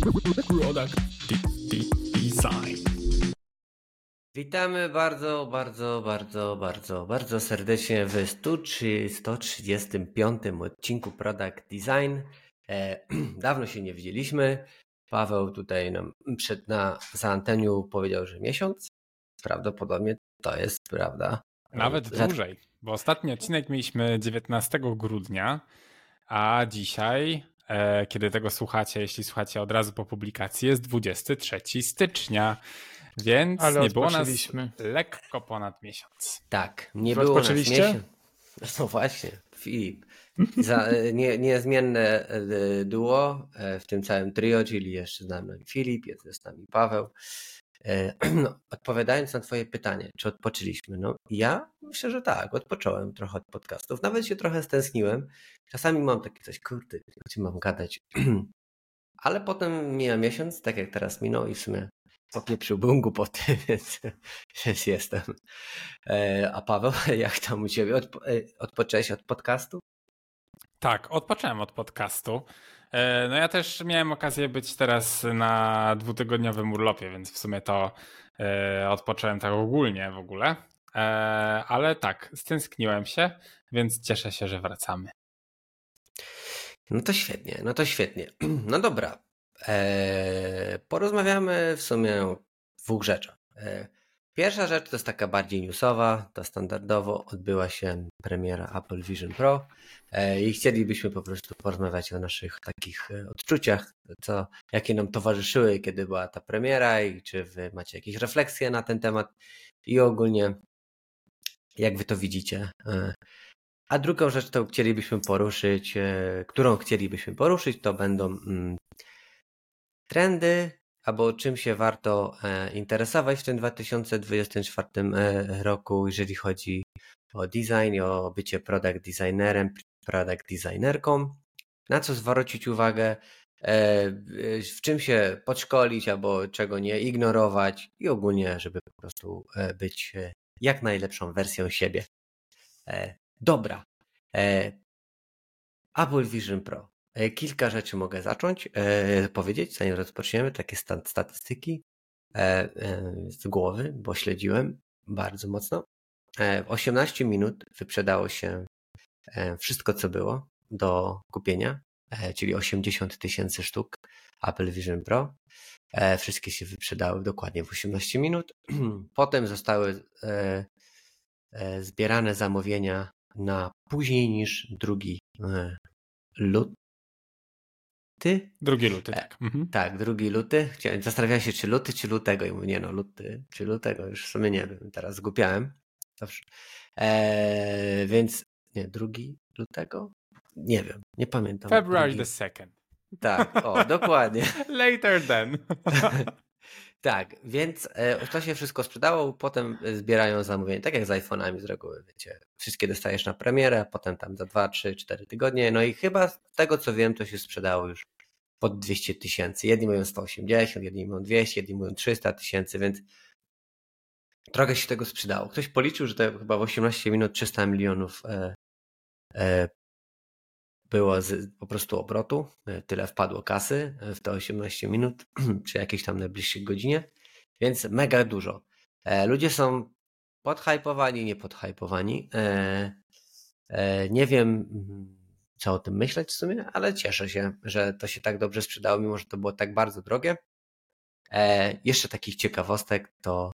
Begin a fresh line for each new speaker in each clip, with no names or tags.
Product Design.
Witamy bardzo, bardzo, bardzo, bardzo, bardzo serdecznie w 135 odcinku Product Design. E, dawno się nie widzieliśmy. Paweł tutaj nam przed na za anteniu powiedział, że miesiąc. Prawdopodobnie to jest prawda.
Nawet dłużej, bo ostatni odcinek mieliśmy 19 grudnia, a dzisiaj, kiedy tego słuchacie, jeśli słuchacie od razu po publikacji, jest 23 stycznia, więc
Ale
nie było nas lekko ponad miesiąc.
Tak, nie było nas miesiąc. No właśnie, Filip. Za, e, nie, niezmienne e, duo e, w tym całym trio, czyli jeszcze z nami Filip, jest z nami Paweł. E, No, odpowiadając na Twoje pytanie, czy odpoczęliśmy? No, ja myślę, że tak, odpocząłem trochę od podcastów. Nawet się trochę stęskniłem. Czasami mam takie coś, kurde, czym mam gadać. Ale potem mija miesiąc, tak jak teraz minął i w sumie popieprzyłbym głupoty, więc, więc jestem. E, A Paweł, jak tam u Ciebie? Odpo- e, odpocząłeś od podcastu?
Tak, odpocząłem od podcastu. E, No ja też miałem okazję być teraz na dwutygodniowym urlopie, więc w sumie to e, odpocząłem tak ogólnie w ogóle. E, Ale tak, stęskniłem się, więc cieszę się, że wracamy.
No to świetnie, no to świetnie. No dobra. Porozmawiamy w sumie o dwóch rzeczach. Pierwsza rzecz to jest taka bardziej newsowa, to standardowo odbyła się premiera Apple Vision Pro e, i chcielibyśmy po prostu porozmawiać o naszych takich e, odczuciach, co, jakie nam towarzyszyły, kiedy była ta premiera i czy wy macie jakieś refleksje na ten temat i ogólnie jak wy to widzicie. E, a drugą rzecz, którą chcielibyśmy poruszyć, którą chcielibyśmy poruszyć, to będą mm, trendy, albo czym się warto e, interesować w tym 2024 e, roku, jeżeli chodzi o design i o bycie product designerem, product designerką. Na co zwrócić uwagę, e, w czym się podszkolić albo czego nie ignorować i ogólnie, żeby po prostu być jak najlepszą wersją siebie. Dobra. Apple Vision Pro. E, Kilka rzeczy mogę zacząć e, powiedzieć, zanim rozpoczniemy, takie sta- statystyki e, e, z głowy, bo śledziłem bardzo mocno. E, w 18 minut wyprzedało się e, wszystko, co było do kupienia, czyli 80 tysięcy sztuk Apple Vision Pro. Wszystkie się wyprzedały dokładnie w 18 minut. Potem zostały zbierane zamówienia na później niż drugi e, luty.
Drugi luty,
E,
tak. Mhm.
Tak, drugi luty. Zastanawiałem się, czy luty, czy lutego. I mówię, nie no, luty, czy lutego. Już w sumie nie wiem, teraz zgupiałem. Zawsze. E, więc, nie, drugi lutego? Nie wiem, nie pamiętam.
February
Drugi-
the second.
Tak, o, dokładnie.
Later then.
Tak, więc e, to się wszystko sprzedało, potem e, zbierają zamówienia, tak jak z iPhone'ami z reguły, wiecie. Wszystkie dostajesz na premierę, potem tam za 2, 3, 4 tygodnie. No i chyba z tego co wiem, to się sprzedało już pod 200 tysięcy. Jedni mówią 180, jedni mówią 200, jedni mówią 300 tysięcy, więc trochę się tego sprzedało. Ktoś policzył, że to chyba w 18 minut 300 milionów e, e, było z, po prostu obrotu, e, tyle wpadło kasy e, w te 18 minut, czy jakieś tam najbliższej godzinie, więc mega dużo. E, Ludzie są podhypowani, nie podhypowani. E, Nie wiem, mm, co o tym myśleć w sumie, ale cieszę się, że to się tak dobrze sprzedało, mimo że to było tak bardzo drogie. Jeszcze takich ciekawostek to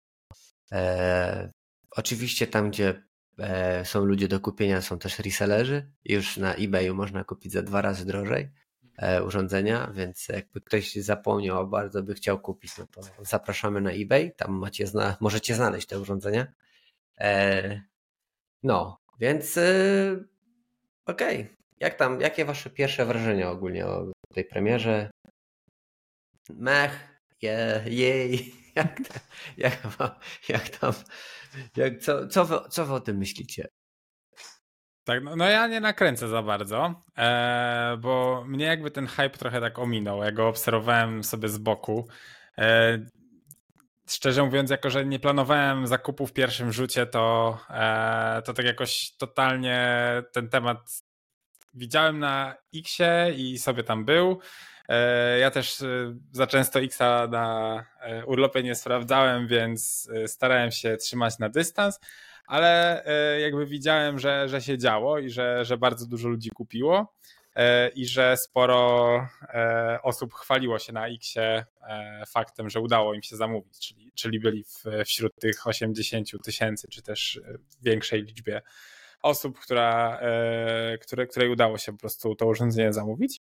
oczywiście tam, gdzie e, są ludzie do kupienia, są też resellerzy. Już na eBayu można kupić za dwa razy drożej e, urządzenia, więc jakby ktoś zapomniał, a bardzo by chciał kupić, no to zapraszamy na eBay. Tam macie zna możecie znaleźć te urządzenia. E, no, więc okej. Jak tam, jakie wasze pierwsze wrażenia ogólnie o tej premierze? Mech, je, jej, jak, jak, jak tam, jak, co, co, wy, co wy o tym myślicie?
Tak, no, no ja nie nakręcę za bardzo, e, bo mnie jakby ten hype trochę tak ominął. Ja go obserwowałem sobie z boku. E, szczerze mówiąc, jako że nie planowałem zakupu w pierwszym rzucie, to, e, to tak jakoś totalnie ten temat widziałem na Xie i sobie tam był. E, ja też e, za często Xa na urlopie nie sprawdzałem, więc starałem się trzymać na dystans, ale jakby widziałem, że, że się działo i że, że bardzo dużo ludzi kupiło i że sporo osób chwaliło się na Xie faktem, że udało im się zamówić, czyli, czyli byli wśród tych 80 tysięcy, czy też większej liczbie osób, która, e, które, której udało się po prostu to urządzenie zamówić.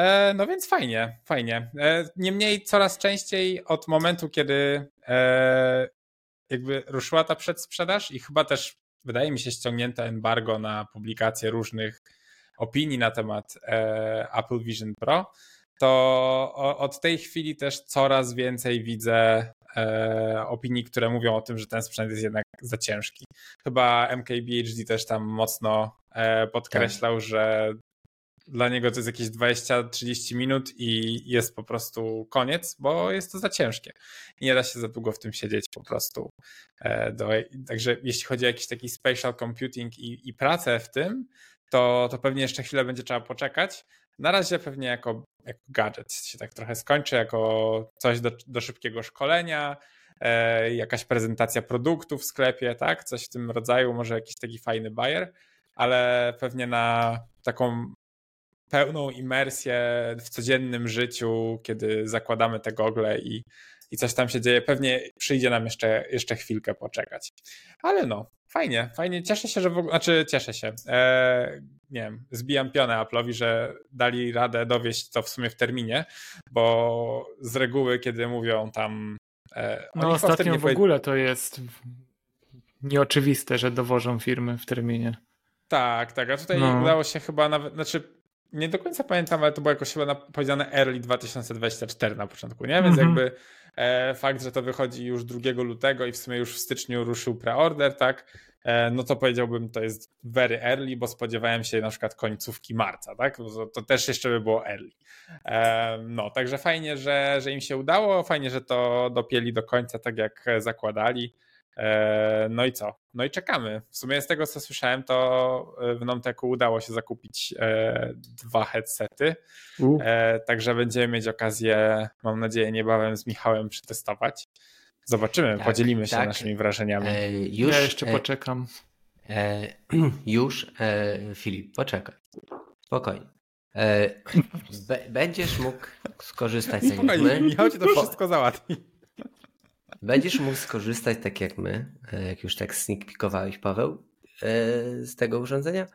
E, no więc fajnie, fajnie. E, niemniej coraz częściej od momentu, kiedy jakby ruszyła ta przedsprzedaż i chyba też wydaje mi się ściągnięte embargo na publikację różnych opinii na temat Apple Vision Pro, to od tej chwili też coraz więcej widzę e, opinii, które mówią o tym, że ten sprzęt jest jednak za ciężki. Chyba MKBHD też tam mocno e, podkreślał, tak. że dla niego to jest jakieś 20-30 minut i jest po prostu koniec, bo jest to za ciężkie. I nie da się za długo w tym siedzieć po prostu. E, do, także jeśli chodzi o jakiś taki spatial computing i, i pracę w tym, to, to pewnie jeszcze chwilę będzie trzeba poczekać. Na razie pewnie jako, jako gadżet się tak trochę skończy, jako coś do, do szybkiego szkolenia, e, jakaś prezentacja produktów w sklepie, tak? Coś w tym rodzaju, może jakiś taki fajny buyer, ale pewnie na taką pełną imersję w codziennym życiu, kiedy zakładamy te gogle i, i coś tam się dzieje, pewnie przyjdzie nam jeszcze, jeszcze chwilkę poczekać. Ale no, fajnie, fajnie. Cieszę się, że w ogóle, znaczy cieszę się. E, nie wiem, zbijam pionę Apple'owi, że dali radę dowieść to w sumie w terminie, bo z reguły, kiedy mówią tam...
E, no ostatnio w, w ogóle to jest nieoczywiste, że dowożą firmy w terminie.
Tak, tak, a tutaj no. udało się chyba nawet, znaczy nie do końca pamiętam, ale to było jakoś chyba powiedziane early 2024 na początku, nie? Więc -hmm. jakby e, fakt, że to wychodzi już 2 lutego i w sumie już w styczniu ruszył preorder, tak? E, no to powiedziałbym, to jest very early, bo spodziewałem się na przykład końcówki marca, tak? To, to też jeszcze by było early. E, no, także fajnie, że, że im się udało, fajnie, że to dopieli do końca, tak jak zakładali. E, no i co? No i czekamy. W sumie z tego co słyszałem, to e, w Nomteku udało się zakupić e, dwa headsety. Także będziemy mieć okazję, mam nadzieję, niebawem z Michałem przetestować. Zobaczymy, tak, podzielimy się tak. naszymi wrażeniami. E,
już, ja jeszcze poczekam.
E, już, e, Filip, poczekaj. Spokojnie. będziesz mógł skorzystać z
tego. Michał ci to wszystko załatwi.
Będziesz mógł skorzystać tak jak my, e, jak już tak sneak peekowałeś Paweł, e, z tego urządzenia,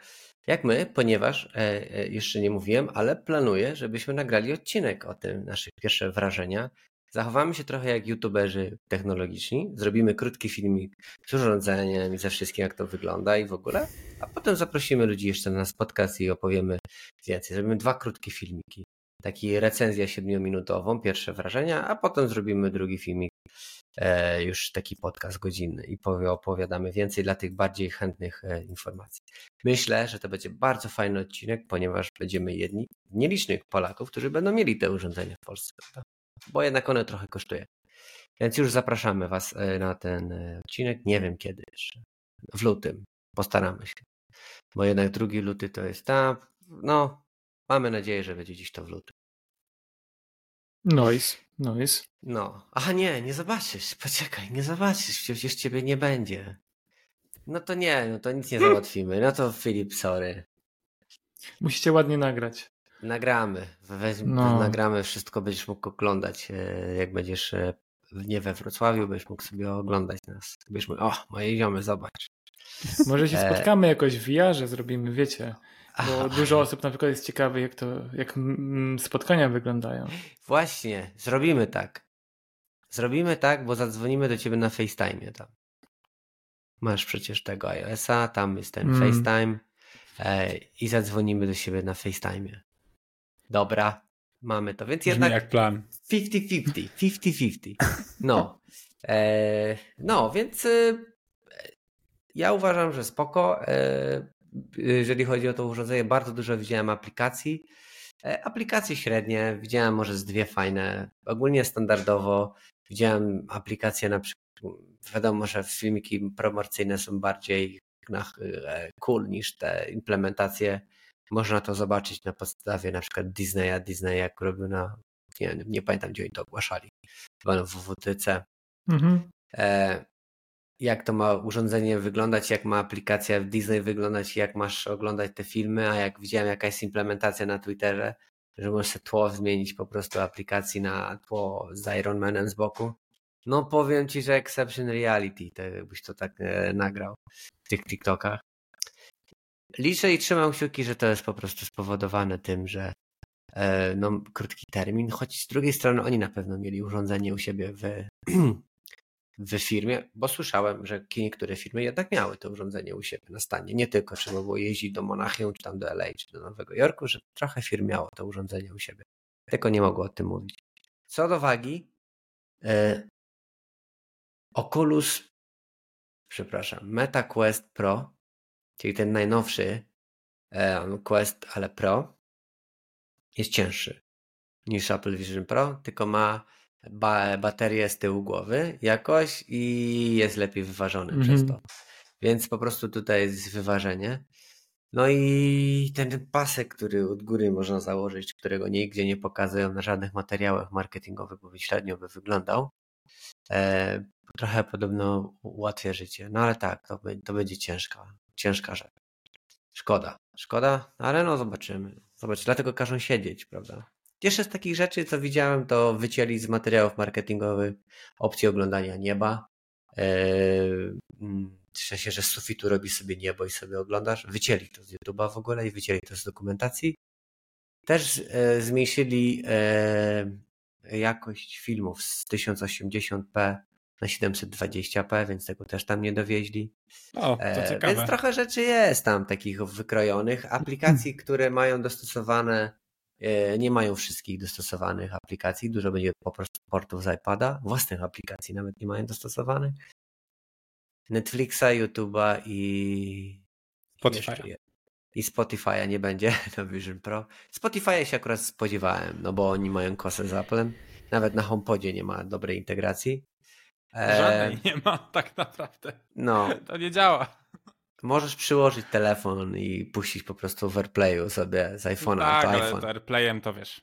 jak my, ponieważ e, jeszcze nie mówiłem, ale planuję, żebyśmy nagrali odcinek o tym, nasze pierwsze wrażenia. Zachowamy się trochę jak youtuberzy technologiczni, zrobimy krótki filmik z urządzeniem i ze wszystkim, jak to wygląda i w ogóle, a potem zaprosimy ludzi jeszcze na nas podcast i opowiemy więcej. Zrobimy dwa krótkie filmiki. Taki recenzja siedmiominutową, pierwsze wrażenia, a potem zrobimy drugi filmik E, już taki podcast godzinny i opowiadamy więcej dla tych bardziej chętnych e, informacji. Myślę, że to będzie bardzo fajny odcinek, ponieważ będziemy jedni z nielicznych Polaków, którzy będą mieli te urządzenia w Polsce, bo jednak one trochę kosztują. Więc już zapraszamy Was e, na ten odcinek. Nie wiem kiedy jeszcze. W lutym. Postaramy się. Bo jednak drugi luty to jest ta. No, mamy nadzieję, że będzie dziś to w lutym.
Noise, noise.
No. Aha, nie, nie zobaczysz. Poczekaj, nie zobaczysz. Przecież ciebie nie będzie. No to nie, no to nic nie załatwimy. No to Filip, sorry.
Musicie ładnie nagrać.
Nagramy. Weź, no. Nagramy, wszystko będziesz mógł oglądać. E, jak będziesz e, nie we Wrocławiu, będziesz mógł sobie oglądać nas. Będziesz mógł, o, moje ziomy, zobacz.
Może się e, spotkamy jakoś w VR, zrobimy, wiecie, bo dużo osób na przykład jest ciekawych, jak to, jak spotkania wyglądają.
Właśnie, zrobimy tak. Zrobimy tak, bo zadzwonimy do ciebie na FaceTime tam. Masz przecież tego iOS-a, tam jest ten mm. FaceTime e, i zadzwonimy do siebie na FaceTime. Dobra, mamy to, więc Brzmi jednak
jak plan.
50-50, 50-50. No. E, no, więc e, ja uważam, że spoko. E, jeżeli chodzi o to urządzenie, bardzo dużo widziałem aplikacji. E, aplikacje średnie, widziałem może z dwie fajne. Ogólnie standardowo widziałem aplikacje na przykład, wiadomo, że filmiki promocyjne są bardziej e, cool niż te implementacje Można to zobaczyć na podstawie na przykład Disneya. Disney jak robił na, nie, nie pamiętam gdzie oni to ogłaszali, chyba na WWTC. Mhm. E, jak to ma urządzenie wyglądać, jak ma aplikacja w Disney wyglądać, jak masz oglądać te filmy, a jak widziałem jaka jest implementacja na Twitterze, że możesz tło zmienić po prostu aplikacji na tło z Iron Manem z boku. No powiem Ci, że Exception Reality, tak jakbyś to tak e, nagrał w tych TikTokach. Liczę i trzymam kciuki, że to jest po prostu spowodowane tym, że e, no, krótki termin, choć z drugiej strony oni na pewno mieli urządzenie u siebie w, w firmie, bo słyszałem, że niektóre firmy jednak miały to urządzenie u siebie na stanie. Nie tylko trzeba było jeździć do Monachium, czy tam do LA, czy do Nowego Jorku, że trochę firm miało to urządzenie u siebie. Tylko nie mogło o tym mówić. Co do wagi, e, Oculus, przepraszam, Meta Quest Pro, czyli ten najnowszy e, Quest, ale Pro, jest cięższy niż Apple Vision Pro, tylko ma ba baterię z tyłu głowy jakoś i jest lepiej wyważony mm -hmm. przez to. Więc po prostu tutaj jest wyważenie. No i ten pasek, który od góry można założyć, którego nigdzie nie pokazują na żadnych materiałach marketingowych, bo średnio by wyglądał, e, trochę podobno ułatwia życie. No ale tak, to, to będzie ciężka, ciężka rzecz. Szkoda, szkoda, ale no zobaczymy. Zobacz, dlatego każą siedzieć, prawda? Jeszcze z takich rzeczy, co widziałem, to wycięli z materiałów marketingowych opcję oglądania nieba. Eee, w sensie, że z sufitu robisz sobie niebo i sobie oglądasz. Wycięli to z YouTube'a w ogóle i wycięli to z dokumentacji. Też e, zmniejszyli e, jakość filmów z 1080p na 720p, więc tego też tam nie dowieźli.
O, to e, ciekawe.
Więc trochę rzeczy jest tam takich wykrojonych. Aplikacji, które mają dostosowane nie mają wszystkich dostosowanych aplikacji, dużo będzie po prostu portów z iPada, własnych aplikacji nawet nie mają dostosowanych. Netflixa, YouTube'a i
Spotify.
I Spotify'a nie będzie na Vision Pro. Spotify'a się akurat spodziewałem, no bo oni mają kosę z Applem. Nawet na HomePodzie nie ma dobrej integracji.
Żadnej e... nie ma tak naprawdę. No. To nie działa.
Możesz przyłożyć telefon i puścić po prostu w AirPlayu sobie z iPhone'a
tak,
to
iPhone. ale AirPlayem to wiesz.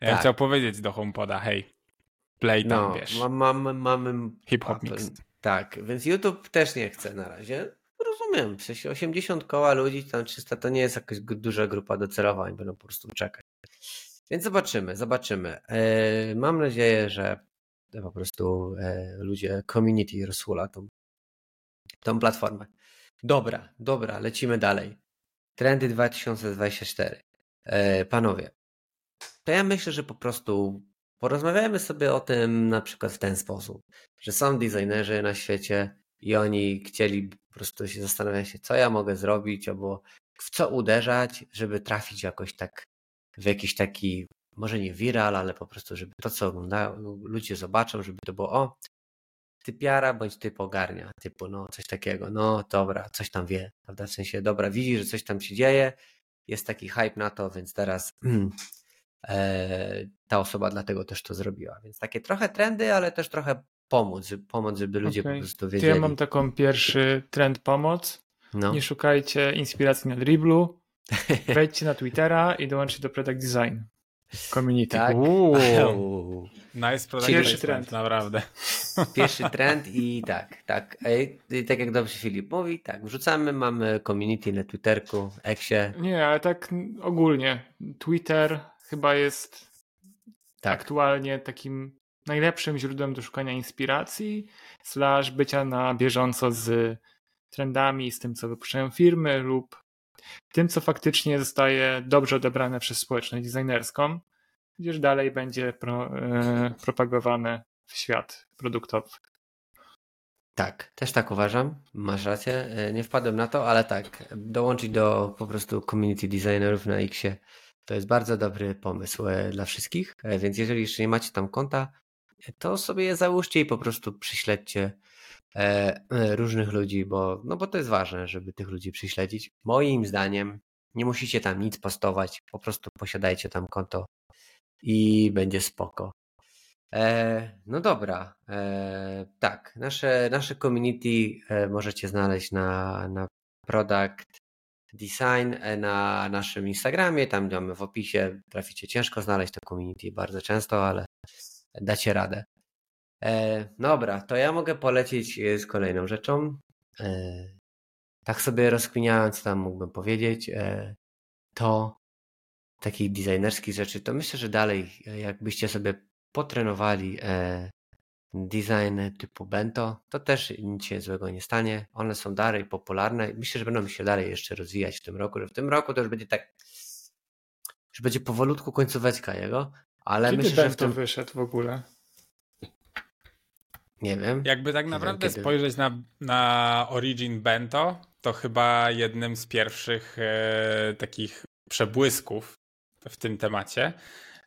Ja tak. chciał powiedzieć do HomePoda, hej, play tam, no, wiesz.
Mamy, mamy
hip-hop mix.
Tak, więc YouTube też nie chce na razie. Rozumiem, w sensie 80 koła ludzi, tam 300 to nie jest jakaś duża grupa docelowa, oni będą po prostu czekać. Więc zobaczymy, zobaczymy. E, mam nadzieję, że po prostu e, ludzie community rozhula tą, tą platformę. Dobra, dobra, lecimy dalej. Trendy 2024. E, panowie, to ja myślę, że po prostu porozmawiajmy sobie o tym na przykład w ten sposób, że są designerzy na świecie i oni chcieli po prostu się zastanawiać co ja mogę zrobić, albo w co uderzać, żeby trafić jakoś tak w jakiś taki, może nie viral, ale po prostu, żeby to, co oglądają, ludzie zobaczą, żeby to było, o, typiara bądź typ ogarnia, typu no coś takiego, no dobra, coś tam wie, prawda, w sensie dobra, widzi, że coś tam się dzieje, jest taki hype na to, więc teraz e, ta osoba dlatego też to zrobiła, więc takie trochę trendy, ale też trochę pomóc, pomóc żeby ludzie okay. po prostu wiedzieli.
To ja mam taką pierwszy trend pomoc, no. nie szukajcie inspiracji na driblu, wejdźcie na Twittera i dołączcie do Product Design Community.
Tak.
Uuu. Nice product Pierwszy trend, naprawdę.
Pierwszy trend i tak, tak. I tak jak dobrze Filip mówi, tak, wrzucamy, mamy community na Twitterku, Exie.
Nie, ale tak ogólnie. Twitter chyba jest tak. aktualnie takim najlepszym źródłem do szukania inspiracji, slash bycia na bieżąco z trendami, z tym, co wypuszczają firmy lub tym, co faktycznie zostaje dobrze odebrane przez społeczność designerską gdzież dalej będzie pro, e, propagowane w świat produktowy.
Tak, też tak uważam, masz rację, e, nie wpadłem na to, ale tak, dołączyć do po prostu community designerów na Xie to jest bardzo dobry pomysł e, dla wszystkich, e, więc jeżeli jeszcze nie macie tam konta, to sobie je załóżcie i po prostu przyśledźcie różnych ludzi, bo, no bo to jest ważne, żeby tych ludzi przyśledzić. Moim zdaniem nie musicie tam nic postować, po prostu posiadajcie tam konto i będzie spoko. E, no dobra, e, tak, nasze, nasze community e, możecie znaleźć na, na product Design na naszym Instagramie, tam mamy w opisie, traficie ciężko znaleźć to community bardzo często, ale dacie radę. E, dobra, to ja mogę polecić e, z kolejną rzeczą. E, tak sobie rozkminiając, tam mógłbym powiedzieć, e, to takich designerskich rzeczy, to myślę, że dalej, e, jakbyście sobie potrenowali e, design typu bento, to też nic się złego nie stanie. One są dalej popularne. Myślę, że będą się dalej jeszcze rozwijać w tym roku, że w tym roku to już będzie tak, że będzie powolutku końcóweczka jego, ale
Kiedy
myślę, że w tym...
wyszedł w ogóle?
Nie wiem.
Jakby tak naprawdę kiedy... spojrzeć na, na Origin Bento, to chyba jednym z pierwszych e, takich przebłysków w tym temacie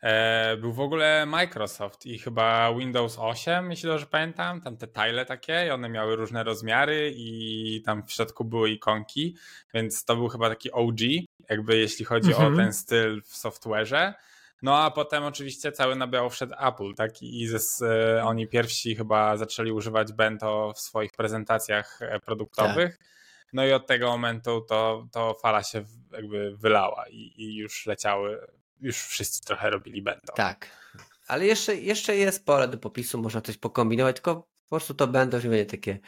e, był w ogóle Microsoft i chyba Windows 8, jeśli dobrze pamiętam, tam te tile takie i one miały różne rozmiary i tam w środku były ikonki, więc to był chyba taki OG, jakby jeśli chodzi mhm. o ten styl w software'ze. No a potem oczywiście cały na biało wszedł Apple, tak? I ze, e, oni pierwsi chyba zaczęli używać Bento w swoich prezentacjach e, produktowych. Tak. No i od tego momentu to, to fala się jakby wylała i, i już leciały, już wszyscy trochę robili Bento.
Tak, ale jeszcze, jeszcze jest pole do popisu, można coś pokombinować, tylko po prostu to Bento już będzie takie...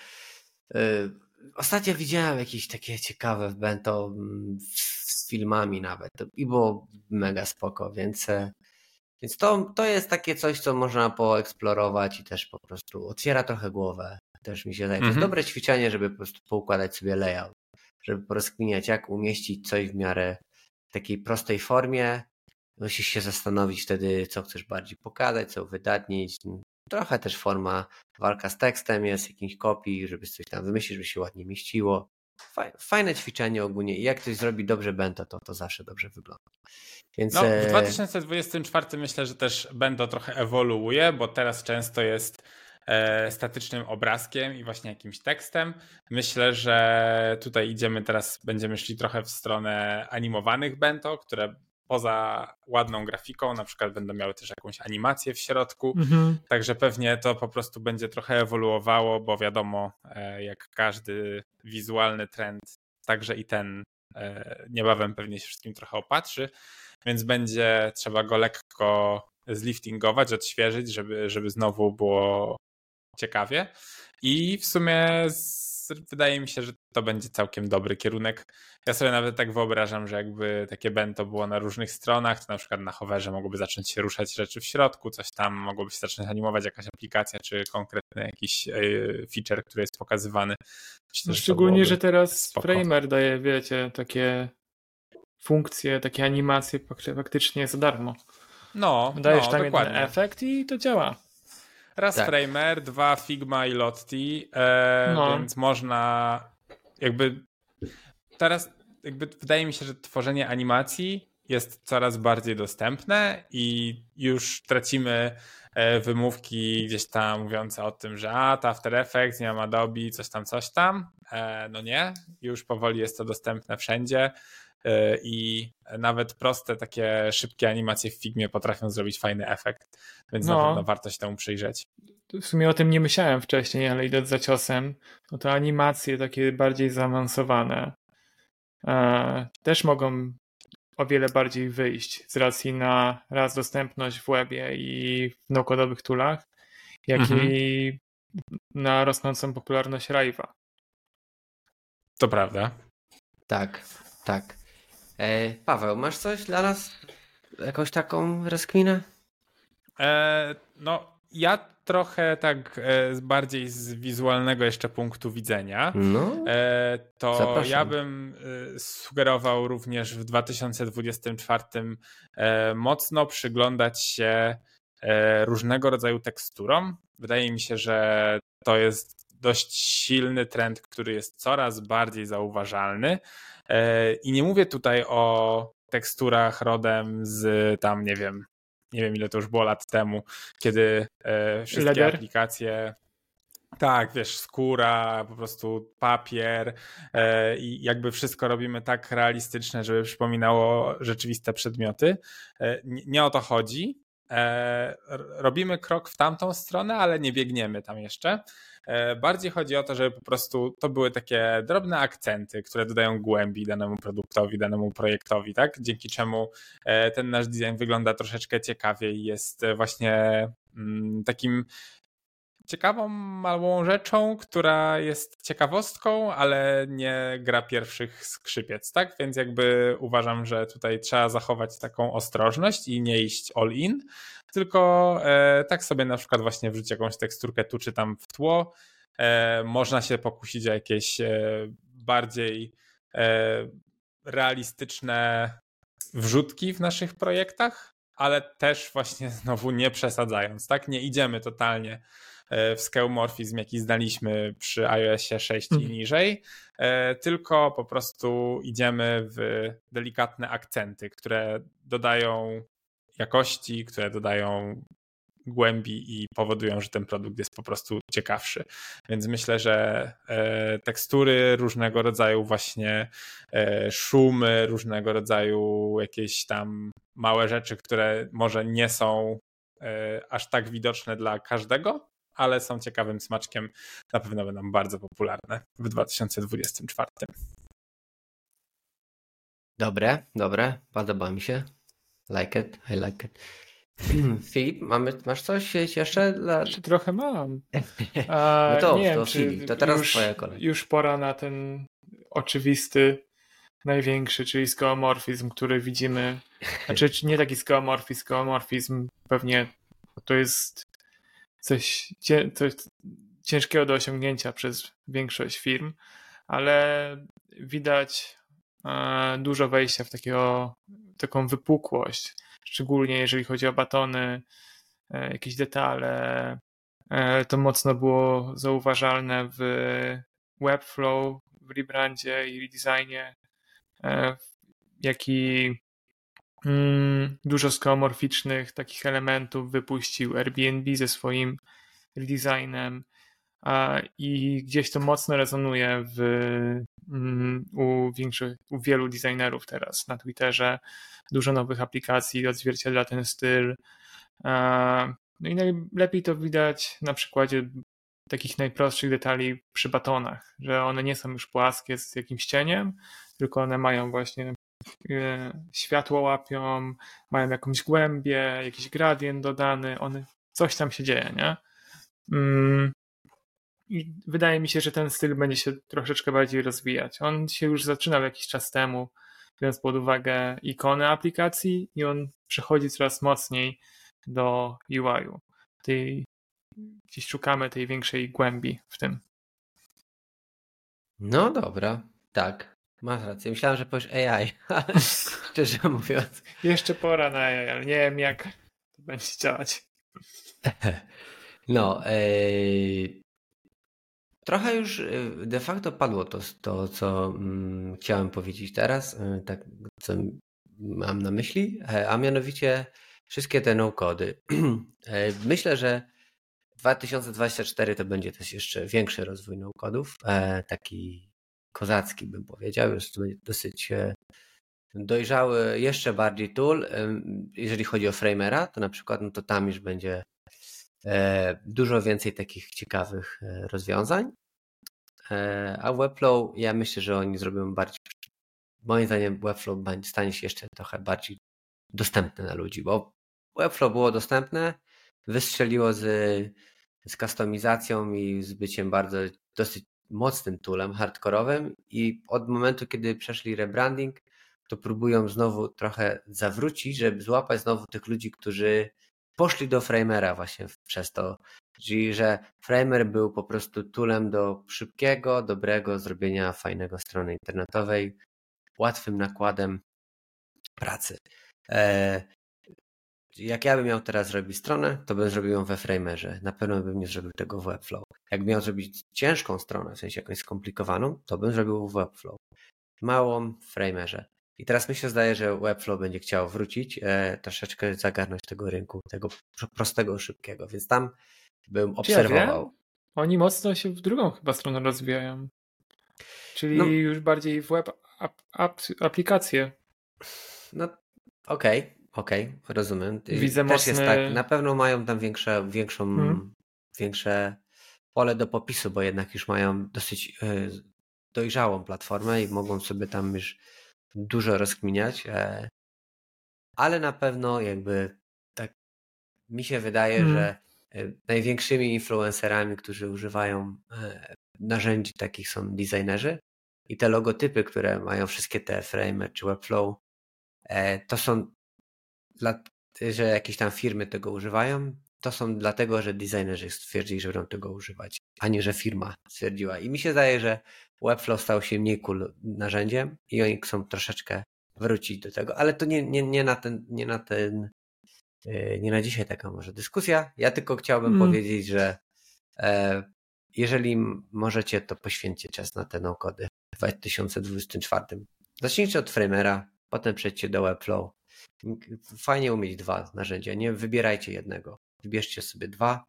Yy, ostatnio widziałem jakieś takie ciekawe Bento z filmami nawet i było mega spoko, więc... E, więc to, to jest takie coś, co można poeksplorować i też po prostu otwiera trochę głowę. Też mi się zdaje. To jest mhm. dobre ćwiczenie, żeby po prostu poukładać sobie layout, żeby porozkminiać, jak umieścić coś w miarę takiej prostej formie. Musisz się zastanowić wtedy, co chcesz bardziej pokazać, co wydatnić. Trochę też forma walka z tekstem jest, jakiś kopii, żeby coś tam wymyślić, żeby się ładnie mieściło. Fajne ćwiczenie ogólnie i jak ktoś zrobi dobrze bento, to to zawsze dobrze wygląda.
Więc... No, w 2024 e, myślę, że też bento trochę ewoluuje, bo teraz często jest E, statycznym obrazkiem i właśnie jakimś tekstem. Myślę, że tutaj idziemy teraz, będziemy szli trochę w stronę animowanych bento, które poza ładną grafiką, na przykład będą miały też jakąś animację w środku. Mhm. Także pewnie to po prostu będzie trochę ewoluowało, bo wiadomo, e, jak każdy wizualny trend, także i ten e, niebawem pewnie się wszystkim trochę opatrzy, więc będzie trzeba go lekko zliftingować, odświeżyć, żeby, żeby znowu było ciekawie. I w sumie z, wydaje mi się, że to będzie całkiem dobry kierunek. Ja sobie nawet tak wyobrażam, że jakby takie bento było na różnych stronach, to na przykład na hoverze mogłoby zacząć się ruszać rzeczy w środku, coś tam mogłoby się zacząć animować, jakaś aplikacja, czy konkretny jakiś e, feature, który jest pokazywany.
Myślę, że Szczególnie, że teraz spoko. Framer daje, wiecie, takie funkcje, takie animacje faktycznie za darmo.
No,
Dajesz
no,
tam
dokładnie.
jeden efekt i to działa.
Raz tak. Framer, dwa Figma i Lottie, e, no. więc można jakby teraz jakby wydaje mi się, że tworzenie animacji jest coraz bardziej dostępne i już tracimy e, wymówki gdzieś tam mówiące o tym, że a, to After Effects, nie ma Adobe, coś tam, coś tam. E, no nie, już powoli jest to dostępne wszędzie. E, i nawet proste, takie szybkie animacje w Figmie potrafią zrobić fajny efekt, więc no. na pewno warto się temu przyjrzeć.
W sumie o tym nie myślałem wcześniej, ale idąc za ciosem, no to animacje takie bardziej zaawansowane e, też mogą o wiele bardziej wyjść z racji na raz dostępność w webie i w no-codowych toolach, jak mhm. i na rosnącą popularność Rive'a.
To prawda.
Tak, tak. E, Paweł, masz coś dla nas? Jakąś taką rozkminę?
E, no, ja trochę tak e, bardziej z wizualnego jeszcze punktu widzenia. No, e, to zapraszam. ja bym e, sugerował również w 2024 e, mocno przyglądać się różnego rodzaju teksturom. Wydaje mi się, że to jest dość silny trend, który jest coraz bardziej zauważalny. E, I nie mówię tutaj o teksturach rodem z tam, nie wiem, nie wiem ile to już było lat temu, kiedy e, wszystkie Leder. aplikacje tak, wiesz, skóra, po prostu papier e, i jakby wszystko robimy tak realistyczne, żeby przypominało rzeczywiste przedmioty. Nie, nie o to chodzi, e, robimy krok w tamtą stronę, ale nie biegniemy tam jeszcze. E, bardziej chodzi o to, żeby po prostu to były takie drobne akcenty, które dodają głębi danemu produktowi, danemu projektowi, tak? Dzięki czemu e, ten nasz design wygląda troszeczkę ciekawiej, jest właśnie mm, takim ciekawą małą rzeczą, która jest ciekawostką, ale nie gra pierwszych skrzypiec, tak? Więc jakby uważam, że tutaj trzeba zachować taką ostrożność i nie iść all in, tylko e, tak sobie na przykład właśnie wrzucić jakąś teksturkę tu czy tam w tło. E, można się pokusić o jakieś e, bardziej e, realistyczne wrzutki w naszych projektach, ale też właśnie znowu nie przesadzając, tak? Nie idziemy totalnie w skeumorfizm, jaki znaliśmy przy iOSie 6 i mhm. niżej, e, tylko po prostu idziemy w delikatne akcenty, które dodają jakości, które dodają głębi i powodują, że ten produkt jest po prostu ciekawszy. Więc myślę, że e, tekstury różnego rodzaju, właśnie szumy, różnego rodzaju jakieś tam małe rzeczy, które może nie są aż tak widoczne dla każdego, ale są ciekawym smaczkiem. Na pewno będą bardzo popularne w 2024.
Dobre, dobre, podoba mi się. Like it, I like it. Filip, mamy, masz coś jeszcze? Dla...
Jeszcze trochę mam.
A, no to, nie to wiem, Filip, to teraz już, twoja kolej.
Już pora na ten oczywisty, największy, czyli skoomorfizm, który widzimy. Znaczy nie taki skoomorfizm, skoomorfizm pewnie to jest coś, coś ciężkiego do osiągnięcia przez większość firm, ale widać e, dużo wejścia w takiego, taką wypukłość, szczególnie jeżeli chodzi o batony, e, jakieś detale. E, to mocno było zauważalne w Webflow, w rebrandzie i redesignie, jak i Mm, dużo skomorficznych takich elementów wypuścił Airbnb ze swoim redesignem i gdzieś to mocno rezonuje w, mm, u, większych, u wielu designerów teraz na Twitterze. Dużo nowych aplikacji odzwierciedla ten styl. No i najlepiej to widać na przykładzie takich najprostszych detali przy batonach, że one nie są już płaskie z jakimś cieniem, tylko one mają właśnie światło łapią, mają jakąś głębię, jakiś gradient dodany, one, coś tam się dzieje, nie? Mm. I wydaje mi się, że ten styl będzie się troszeczkę bardziej rozwijać. On się już zaczynał jakiś czas temu, biorąc pod uwagę ikony aplikacji i on przechodzi coraz mocniej do UI-u. Tej, gdzieś szukamy tej większej głębi w tym.
No dobra, tak. Masz rację. Myślałem, że powiesz AI, ale szczerze mówiąc.
Jeszcze pora na AI, ale nie wiem jak to będzie działać.
No, yy, trochę już y, de facto padło to, to co mm, chciałem powiedzieć teraz, yy, tak co mam na myśli, e, a mianowicie wszystkie te no-kody. E, myślę, że 2024 to będzie też jeszcze większy rozwój no-kodów, e, taki kozacki, bym powiedział. Jest dosyć e, dojrzały, jeszcze bardziej tool. Jeżeli chodzi o Framera, to na przykład no to tam już będzie e, dużo więcej takich ciekawych e, rozwiązań. A Webflow, ja myślę, że oni zrobią bardziej. Moim zdaniem, Webflow stanie się jeszcze trochę bardziej dostępny na ludzi, bo Webflow było dostępne, wystrzeliło z, z kustomizacją i z byciem bardzo dosyć mocnym toolem, hardkorowym i od momentu, kiedy przeszli rebranding, to próbują znowu trochę zawrócić, żeby złapać znowu tych ludzi, którzy poszli do Framera właśnie przez to. Czyli, że Framer był po prostu toolem do szybkiego, dobrego zrobienia fajnego strony internetowej, łatwym nakładem pracy. Jak ja bym miał teraz zrobić stronę, to bym zrobił ją we Framerze. Na pewno bym nie zrobił tego w Webflow. Jak miał zrobić ciężką stronę, w sensie jakąś skomplikowaną, to bym zrobił w Webflow. Małą w Framerze. I teraz mi się zdaje, że Webflow będzie chciał wrócić, e, troszeczkę zagarnąć tego rynku, tego prostego, szybkiego, więc tam bym obserwował. Ja
Oni mocno się w drugą chyba stronę rozwijają. Czyli no, już bardziej w web ap, ap, aplikacje.
No okej, okay okej, okay, rozumiem.
Widzę
Też mocny... jest tak, na pewno mają tam większe, większą, hmm. większe pole do popisu, bo jednak już mają dosyć e, dojrzałą platformę i mogą sobie tam już dużo rozkminiać. E, ale na pewno jakby tak mi się wydaje, hmm. że e, największymi influencerami, którzy używają narzędzi takich są designerzy i te logotypy, które mają wszystkie te frame czy Webflow, to są dla, że jakieś tam firmy tego używają, to są dlatego, że designerzy stwierdzili, że będą tego używać, a nie, że firma stwierdziła. I mi się zdaje, że Webflow stał się mniej cool narzędziem i oni chcą troszeczkę wrócić do tego, ale to nie, nie, nie na ten, nie na ten, e, nie na dzisiaj taka może dyskusja. Ja tylko chciałbym mm. powiedzieć, że e, jeżeli możecie, to poświęćcie czas na te no-kody w 2024. Zacznijcie od Framera, potem przejdźcie do Webflow. Fajnie umieć dwa narzędzia, nie wybierajcie jednego. Wybierzcie sobie dwa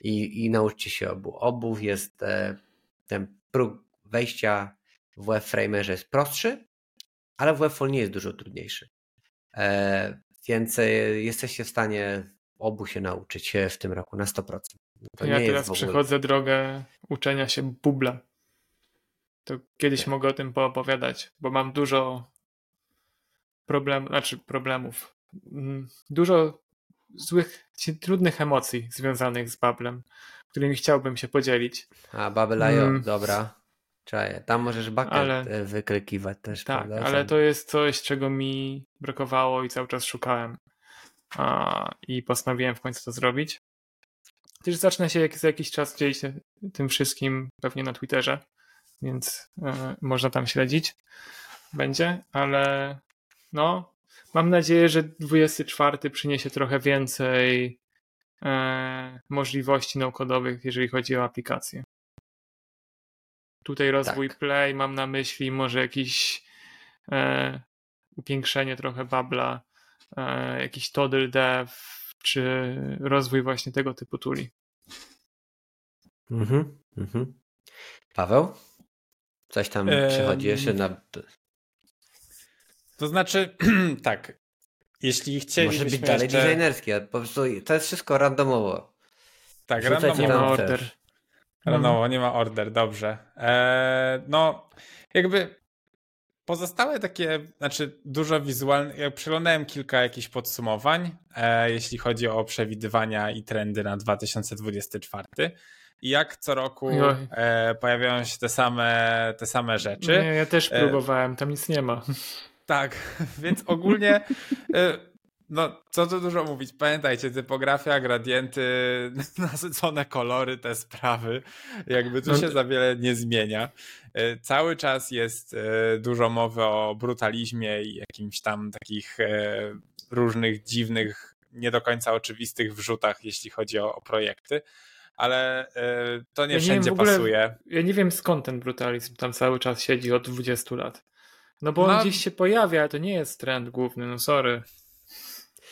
i, i nauczcie się obu. Obów jest e, ten próg wejścia w WebFramerze jest prostszy, ale w WebFall nie jest dużo trudniejszy. E, więc e, jesteście w stanie obu się nauczyć w tym roku na 100%.
To ja teraz ogóle... przechodzę drogę uczenia się bubla. To kiedyś tak. mogę o tym poopowiadać, bo mam dużo problemów, znaczy problemów. Mm, dużo złych, trudnych emocji związanych z Bablem, którymi chciałbym się podzielić.
A, Babel.io, mm. dobra. Czaję. Tam możesz bucket ale, e, wykrykiwać też,
Tak, prawda? ale to jest coś, czego mi brakowało i cały czas szukałem. A, I postanowiłem w końcu to zrobić. Też zacznę się jak, za jakiś czas dzielić tym wszystkim pewnie na Twitterze, więc y, można tam śledzić. Będzie, ale no, mam nadzieję, że 24 przyniesie trochę więcej e, możliwości naukodowych, jeżeli chodzi o aplikacje. Tutaj rozwój tak. Play, mam na myśli może jakiś e, upiększenie trochę Babla, e, jakiś Toddle Dev, czy rozwój właśnie tego typu tuli.
Mhm, mhm. Paweł? Coś tam przychodzi jeszcze na
to znaczy, tak, jeśli chcielibyśmy
Może być dalej jeszcze... designerskie, po prostu to jest wszystko randomowo.
Tak, randomowo. Nie ma order. Randomowo, nie ma order, dobrze. Eee, no, jakby pozostałe takie, znaczy dużo wizualnych, ja przeglądałem kilka jakichś podsumowań, e, jeśli chodzi o przewidywania i trendy na 2024. I jak co roku e, pojawiają się te same, te same rzeczy.
Nie, ja też e, próbowałem, tam nic nie ma.
Tak, więc ogólnie e, no, co tu dużo mówić. Pamiętajcie, typografia, gradienty, nasycone kolory, te sprawy. Jakby tu no się za wiele nie zmienia. E, cały czas jest e, dużo mowy o brutalizmie i jakimś tam takich różnych dziwnych, nie do końca oczywistych wrzutach, jeśli chodzi o, o projekty. Ale to nie ja wszędzie nie ogóle, pasuje.
Ja nie wiem skąd ten brutalizm tam cały czas siedzi od 20 lat. No bo on no. gdzieś się pojawia, to nie jest trend główny, no sorry.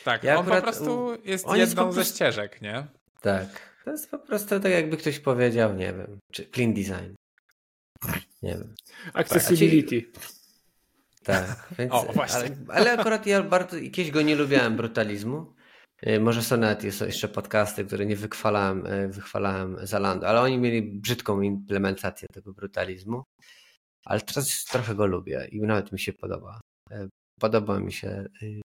Tak, ja on akurat, po prostu jest jedną prostu... ze ścieżek, nie?
Tak. To jest po prostu tak jakby ktoś powiedział, nie wiem, czy clean design. Nie wiem.
Accessibility.
Tak,
więc, o, właśnie.
Ale, ale, akurat ja bardzo kiedyś go nie lubiałem brutalizmu. Y, może są nawet jest jeszcze podcasty, które nie wychwalałem, y, wychwalałem Zalando, ale oni mieli brzydką implementację tego brutalizmu ale teraz trochę go lubię i nawet mi się podoba. E, podoba mi się y,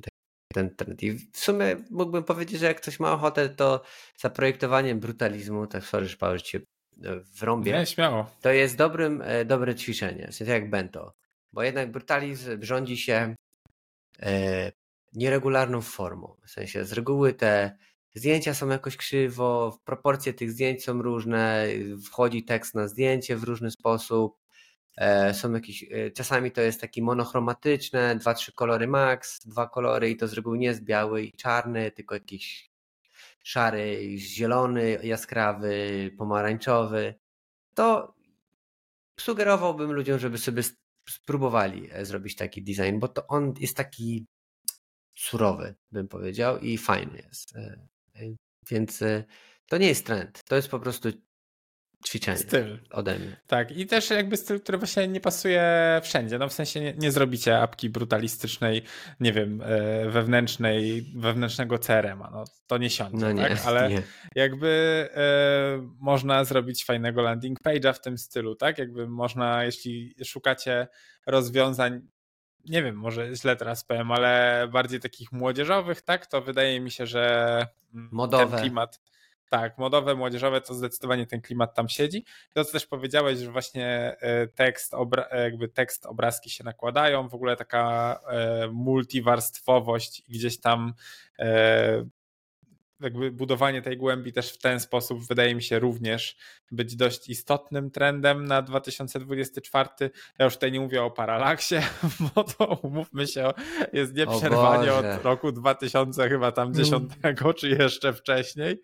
ten trend. I w sumie mógłbym powiedzieć, że jak ktoś ma ochotę, to zaprojektowanie brutalizmu, tak sorry, że Paweł cię e, wrąbię.
Nie, śmiało.
To jest dobrym, e, dobre ćwiczenie, w sensie jak bento. Bo jednak brutalizm rządzi się nieregularną formą. W sensie z reguły te zdjęcia są jakoś krzywo, proporcje tych zdjęć są różne, wchodzi tekst na zdjęcie w różny sposób, są jakieś, e, czasami to jest taki monochromatyczne, dwa, trzy kolory max, dwa kolory i to z reguły nie jest biały i czarny, tylko jakiś szary, zielony, jaskrawy, pomarańczowy. To sugerowałbym ludziom, żeby sobie spróbowali e, zrobić taki design, bo to on jest taki surowy, bym powiedział, i fajny jest. Więc to nie jest trend. To jest po prostu ćwiczenie.
Styl.
Ode mnie.
Tak, i też jakby styl, który właśnie nie pasuje wszędzie. No w sensie nie, nie zrobicie apki brutalistycznej, nie wiem, e, wewnętrznej, wewnętrznego CRM-a. No to nie siądzie, no nie, tak? Ale nie. jakby e, można zrobić fajnego landing page'a w tym stylu, tak? Jakby można, jeśli szukacie rozwiązań nie wiem, może źle teraz powiem, ale bardziej takich młodzieżowych, tak? To wydaje mi się, że
mm, Modowe.
ten klimat tak, modowe, młodzieżowe, to zdecydowanie ten klimat tam siedzi. To, co też powiedziałeś, że właśnie e, tekst, e, jakby tekst, obrazki się nakładają, w ogóle taka e, multiwarstwowość i gdzieś tam jakby budowanie tej głębi też w ten sposób wydaje mi się również być dość istotnym trendem na 2024. Ja już tutaj nie mówię o paralaksie, bo to umówmy się, jest nieprzerwanie od roku 2000 chyba tam 10 mm. czy jeszcze wcześniej.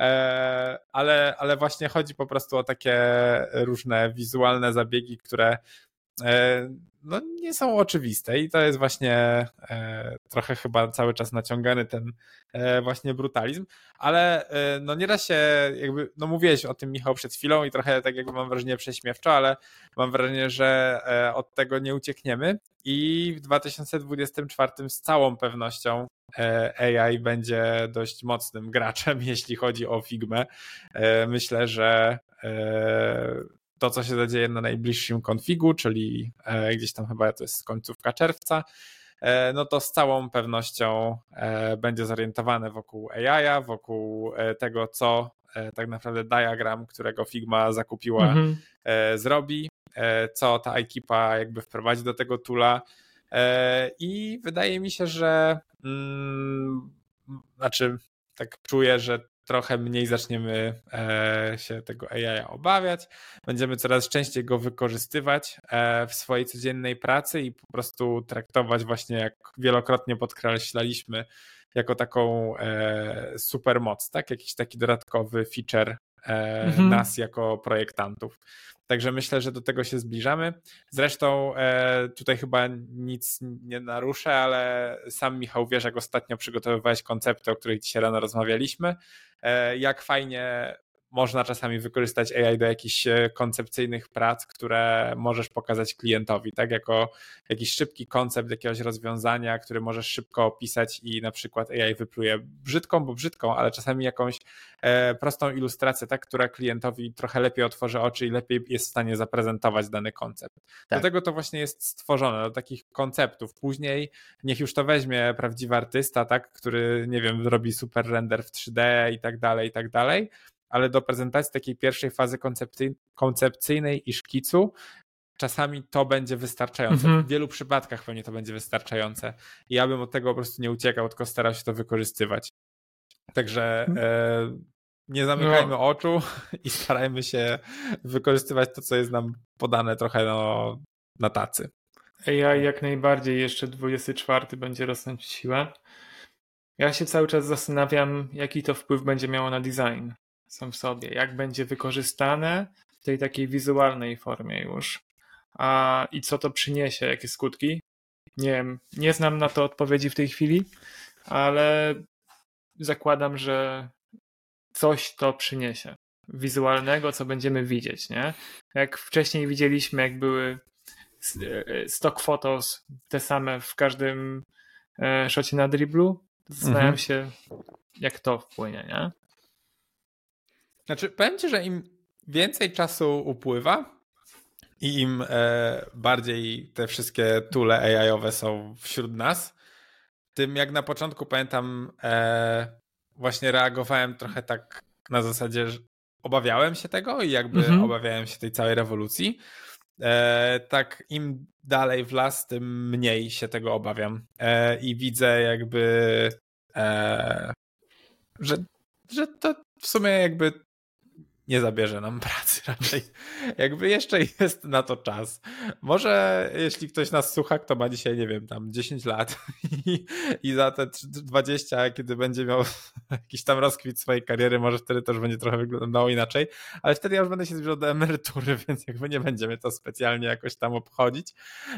E, ale, ale właśnie chodzi po prostu o takie różne wizualne zabiegi, które e, no, nie są oczywiste i to jest właśnie e, trochę chyba cały czas naciągany ten właśnie brutalizm, ale no nie da się jakby, no mówiłeś o tym Michał przed chwilą i trochę tak jakby mam wrażenie prześmiewczo, ale mam wrażenie, że od tego nie uciekniemy i w 2024 z całą pewnością E, AI będzie dość mocnym graczem, jeśli chodzi o Figmę. E, myślę, że e, to, co się zadzieje na najbliższym konfigu, czyli gdzieś tam chyba to jest końcówka czerwca, no to z całą pewnością będzie zorientowane wokół AI, wokół tego, co tak naprawdę diagram, którego Figma zakupiła, mhm. zrobi, co ta ekipa jakby wprowadzi do tego tula. I wydaje mi się, że Mm, znaczy, tak czuję, że trochę mniej zaczniemy e, się tego AI obawiać. Będziemy coraz częściej go wykorzystywać e, w swojej codziennej pracy i po prostu traktować właśnie, jak wielokrotnie podkreślaliśmy, jako taką e, super moc, tak? Jakiś taki dodatkowy feature mhm. nas jako projektantów. Także myślę, że do tego się zbliżamy. Zresztą e, tutaj chyba nic nie naruszę, ale sam Michał wiesz, jak ostatnio przygotowywałeś koncepty, o których dzisiaj rano rozmawialiśmy, e, jak fajnie można czasami wykorzystać AI do jakichś e, koncepcyjnych prac, które możesz pokazać klientowi, tak? Jako jakiś szybki koncept jakiegoś rozwiązania, który możesz szybko opisać i na przykład AI wypluje brzydką, bo brzydką, ale czasami jakąś e, prostą ilustrację, tak? Która klientowi trochę lepiej otworzy oczy i lepiej jest w stanie zaprezentować dany koncept. Tak. Do tego to właśnie jest stworzone, do takich konceptów. Później niech już to weźmie prawdziwy artysta, tak? Który, nie wiem, robi super render w 3D i tak dalej, i tak dalej ale do prezentacji takiej pierwszej fazy koncepcyjnej i szkicu czasami to będzie wystarczające. Mhm. W wielu przypadkach pewnie to będzie wystarczające. Ja bym od tego po prostu nie uciekał, tylko starał się to wykorzystywać. Także mhm. e, nie zamykajmy no. oczu i starajmy się wykorzystywać to, co jest nam podane trochę no, na tacy.
AI jak najbardziej jeszcze 24 będzie rosnąć w siłę. Ja się cały czas zastanawiam, jaki to wpływ będzie miało na design sam w sobie, jak będzie wykorzystane w tej takiej wizualnej formie już. A, I co to przyniesie, jakie skutki? Nie wiem, nie znam na to odpowiedzi w tej chwili, ale zakładam, że coś to przyniesie. Wizualnego, co będziemy widzieć, nie? Jak wcześniej widzieliśmy, jak były e, stock photos, te same w każdym e, szocie na driblu, zastanawiam mhm. się, jak to wpłynie, nie?
Znaczy, powiem ci, że im więcej czasu upływa i im e, bardziej te wszystkie tule AI-owe są wśród nas, tym jak na początku pamiętam, e, właśnie reagowałem trochę tak na zasadzie, że obawiałem się tego i jakby mhm. obawiałem się tej całej rewolucji. E, tak im dalej w las, tym mniej się tego obawiam. E, I widzę jakby, e, że, że to w sumie jakby nie zabierze nam pracy raczej. Jakby jeszcze jest na to czas. Może jeśli ktoś nas słucha, kto ma dzisiaj, nie wiem, tam 10 lat i, i za te 20, kiedy będzie miał jakiś tam rozkwit swojej kariery, może wtedy już będzie trochę wyglądało inaczej, ale wtedy ja już będę się zbliżał do emerytury, więc jakby nie będziemy to specjalnie jakoś tam obchodzić.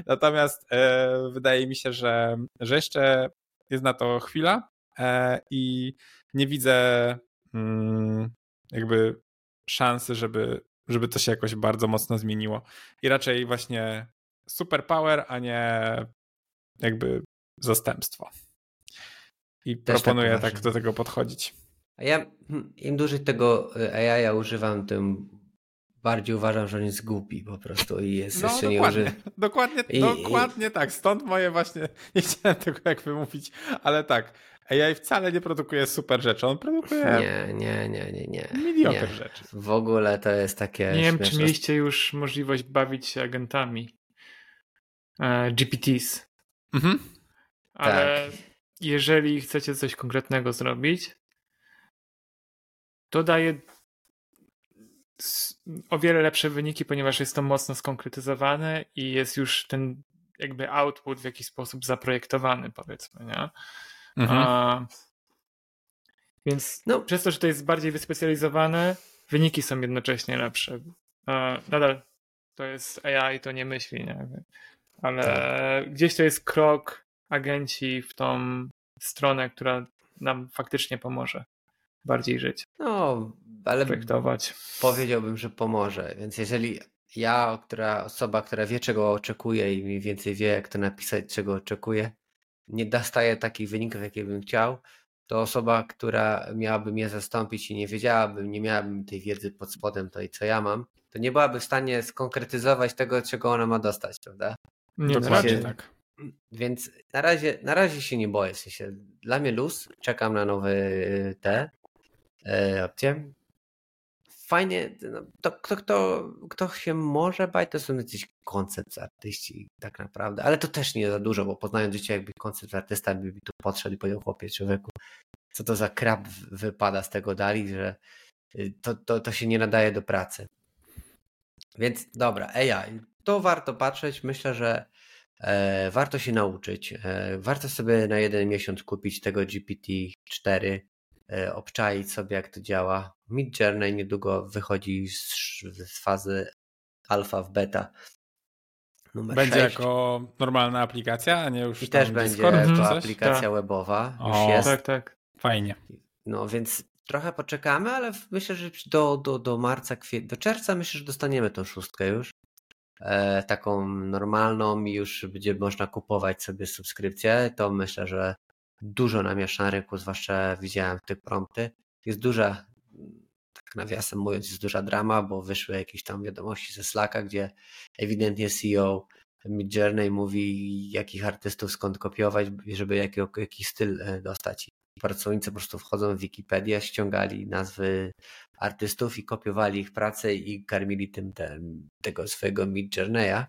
Natomiast e, wydaje mi się, że, że jeszcze jest na to chwila e, i nie widzę mm, jakby szansy, żeby żeby to się jakoś bardzo mocno zmieniło. I raczej właśnie superpower, a nie jakby zastępstwo. I Też tak proponuję tak, tak do tego podchodzić.
A ja hmm, im dłużej tego e, AI ja używam, tym bardziej uważam, że on jest głupi po prostu i jest
no,
jeszcze
dokładnie,
nie
Dokładnie, I, dokładnie i... tak. Stąd moje właśnie, nie chciałem tego jak wymówić, ale tak. AI wcale nie produkuje super rzeczy, on produkuje.
Nie, nie, nie, nie, nie.
Milioner rzeczy.
W ogóle to jest takie.
Nie wiem, czy mieliście już możliwość bawić się agentami. E, GPTs. Mhm. Ale tak. jeżeli chcecie coś konkretnego zrobić, to daje o wiele lepsze wyniki, ponieważ jest to mocno skonkretyzowane i jest już ten jakby output w jakiś sposób zaprojektowany, powiedzmy, nie? Mhm. A, więc no. przez to, że to jest bardziej wyspecjalizowane, wyniki są jednocześnie lepsze. A, nadal to jest AI, to nie myśli, nie? ale tak. gdzieś to jest krok agenci w tą stronę, która nam faktycznie pomoże bardziej żyć.
No, ale
projektować.
Powiedziałbym, że pomoże. Więc jeżeli ja, która osoba, która wie, czego oczekuje i mniej więcej wie, jak to napisać, czego oczekuje, nie dostaje takich wyników, jakie bym chciał, to osoba, która miałaby mnie zastąpić i nie wiedziałaby, nie miałaby tej wiedzy pod spodem, to i co ja mam, to nie byłaby w stanie skonkretyzować tego, czego ona ma dostać, prawda?
Nie, Dokładnie tak.
Więc na razie, na razie się nie boję. W sensie, dla mnie luz, czekam na nowe y, te opcje. Fajnie, no, to, kto, kto, kto się może bać, to są jakiś koncept artyści tak naprawdę, ale to też nie za dużo, bo poznając życie jakby koncept artysta by mi tu podszedł i powiedział chłopie człowieku, co to za krab wypada z tego dali, że y, to, to, to się nie nadaje do pracy. Więc dobra, AI, to warto patrzeć. Myślę, że e, warto się nauczyć. E, warto sobie na jeden miesiąc kupić tego GPT-4, e, obczaić sobie, jak to działa. Mid Journey niedługo wychodzi z, z fazy alfa w beta.
Numer będzie 6. jako normalna aplikacja, a nie już
I też będzie jako aplikacja tak. webowa. Już o, jest.
Tak, tak.
Fajnie.
No więc trochę poczekamy, ale myślę, że do, do, do marca, do czerwca myślę, że dostaniemy tą szóstkę już. E, taką normalną i już będzie można kupować sobie subskrypcję, to myślę, że dużo namiesza na rynku, zwłaszcza widziałem tych prompty. Jest duża, tak nawiasem mówiąc, jest duża drama, bo wyszły jakieś tam wiadomości ze Slacka, gdzie ewidentnie CEO Midjourney mówi, jakich artystów skąd kopiować, żeby jaki, jaki styl e, dostać pracownicy po prostu wchodzą w Wikipedię, ściągali nazwy artystów i kopiowali ich pracę i karmili tym ten, tego swojego Midjourneya.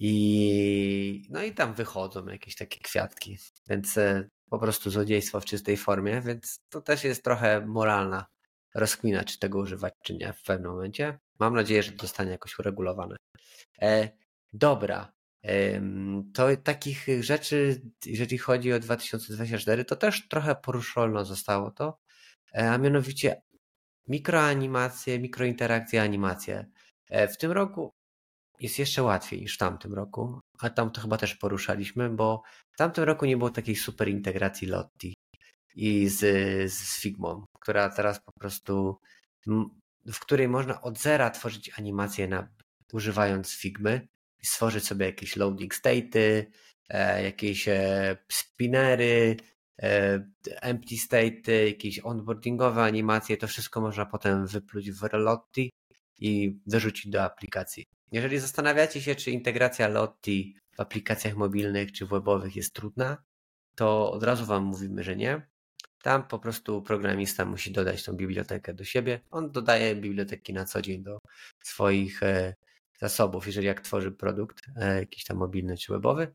I no i tam wychodzą jakieś takie kwiatki, więc e, po prostu złodziejstwo w czystej formie, więc to też jest trochę moralna rozkmina, czy tego używać, czy nie w pewnym momencie. Mam nadzieję, że to zostanie jakoś uregulowane. E, dobra, to takich rzeczy, jeżeli chodzi o 2024, to też trochę poruszone zostało to, e, a mianowicie mikroanimacje, mikrointerakcje, animacje. E, w tym roku jest jeszcze łatwiej niż w tamtym roku, a tam to chyba też poruszaliśmy, bo w tamtym roku nie było takiej super integracji Lotti i z, z Figmą, która teraz po prostu, w której można od zera tworzyć animacje na, używając Figmy stworzyć sobie jakieś loading state'y, e, jakieś e, spinnery, e, empty state'y, jakieś onboardingowe animacje, to wszystko można potem wypluć w Lotti i wyrzucić do aplikacji. Jeżeli zastanawiacie się, czy integracja Lotti w aplikacjach mobilnych czy webowych jest trudna, to od razu Wam mówimy, że nie. Tam po prostu programista musi dodać tą bibliotekę do siebie. On dodaje biblioteki na co dzień do swoich zasobów, jeżeli jak tworzy produkt e, jakiś tam mobilny czy webowy,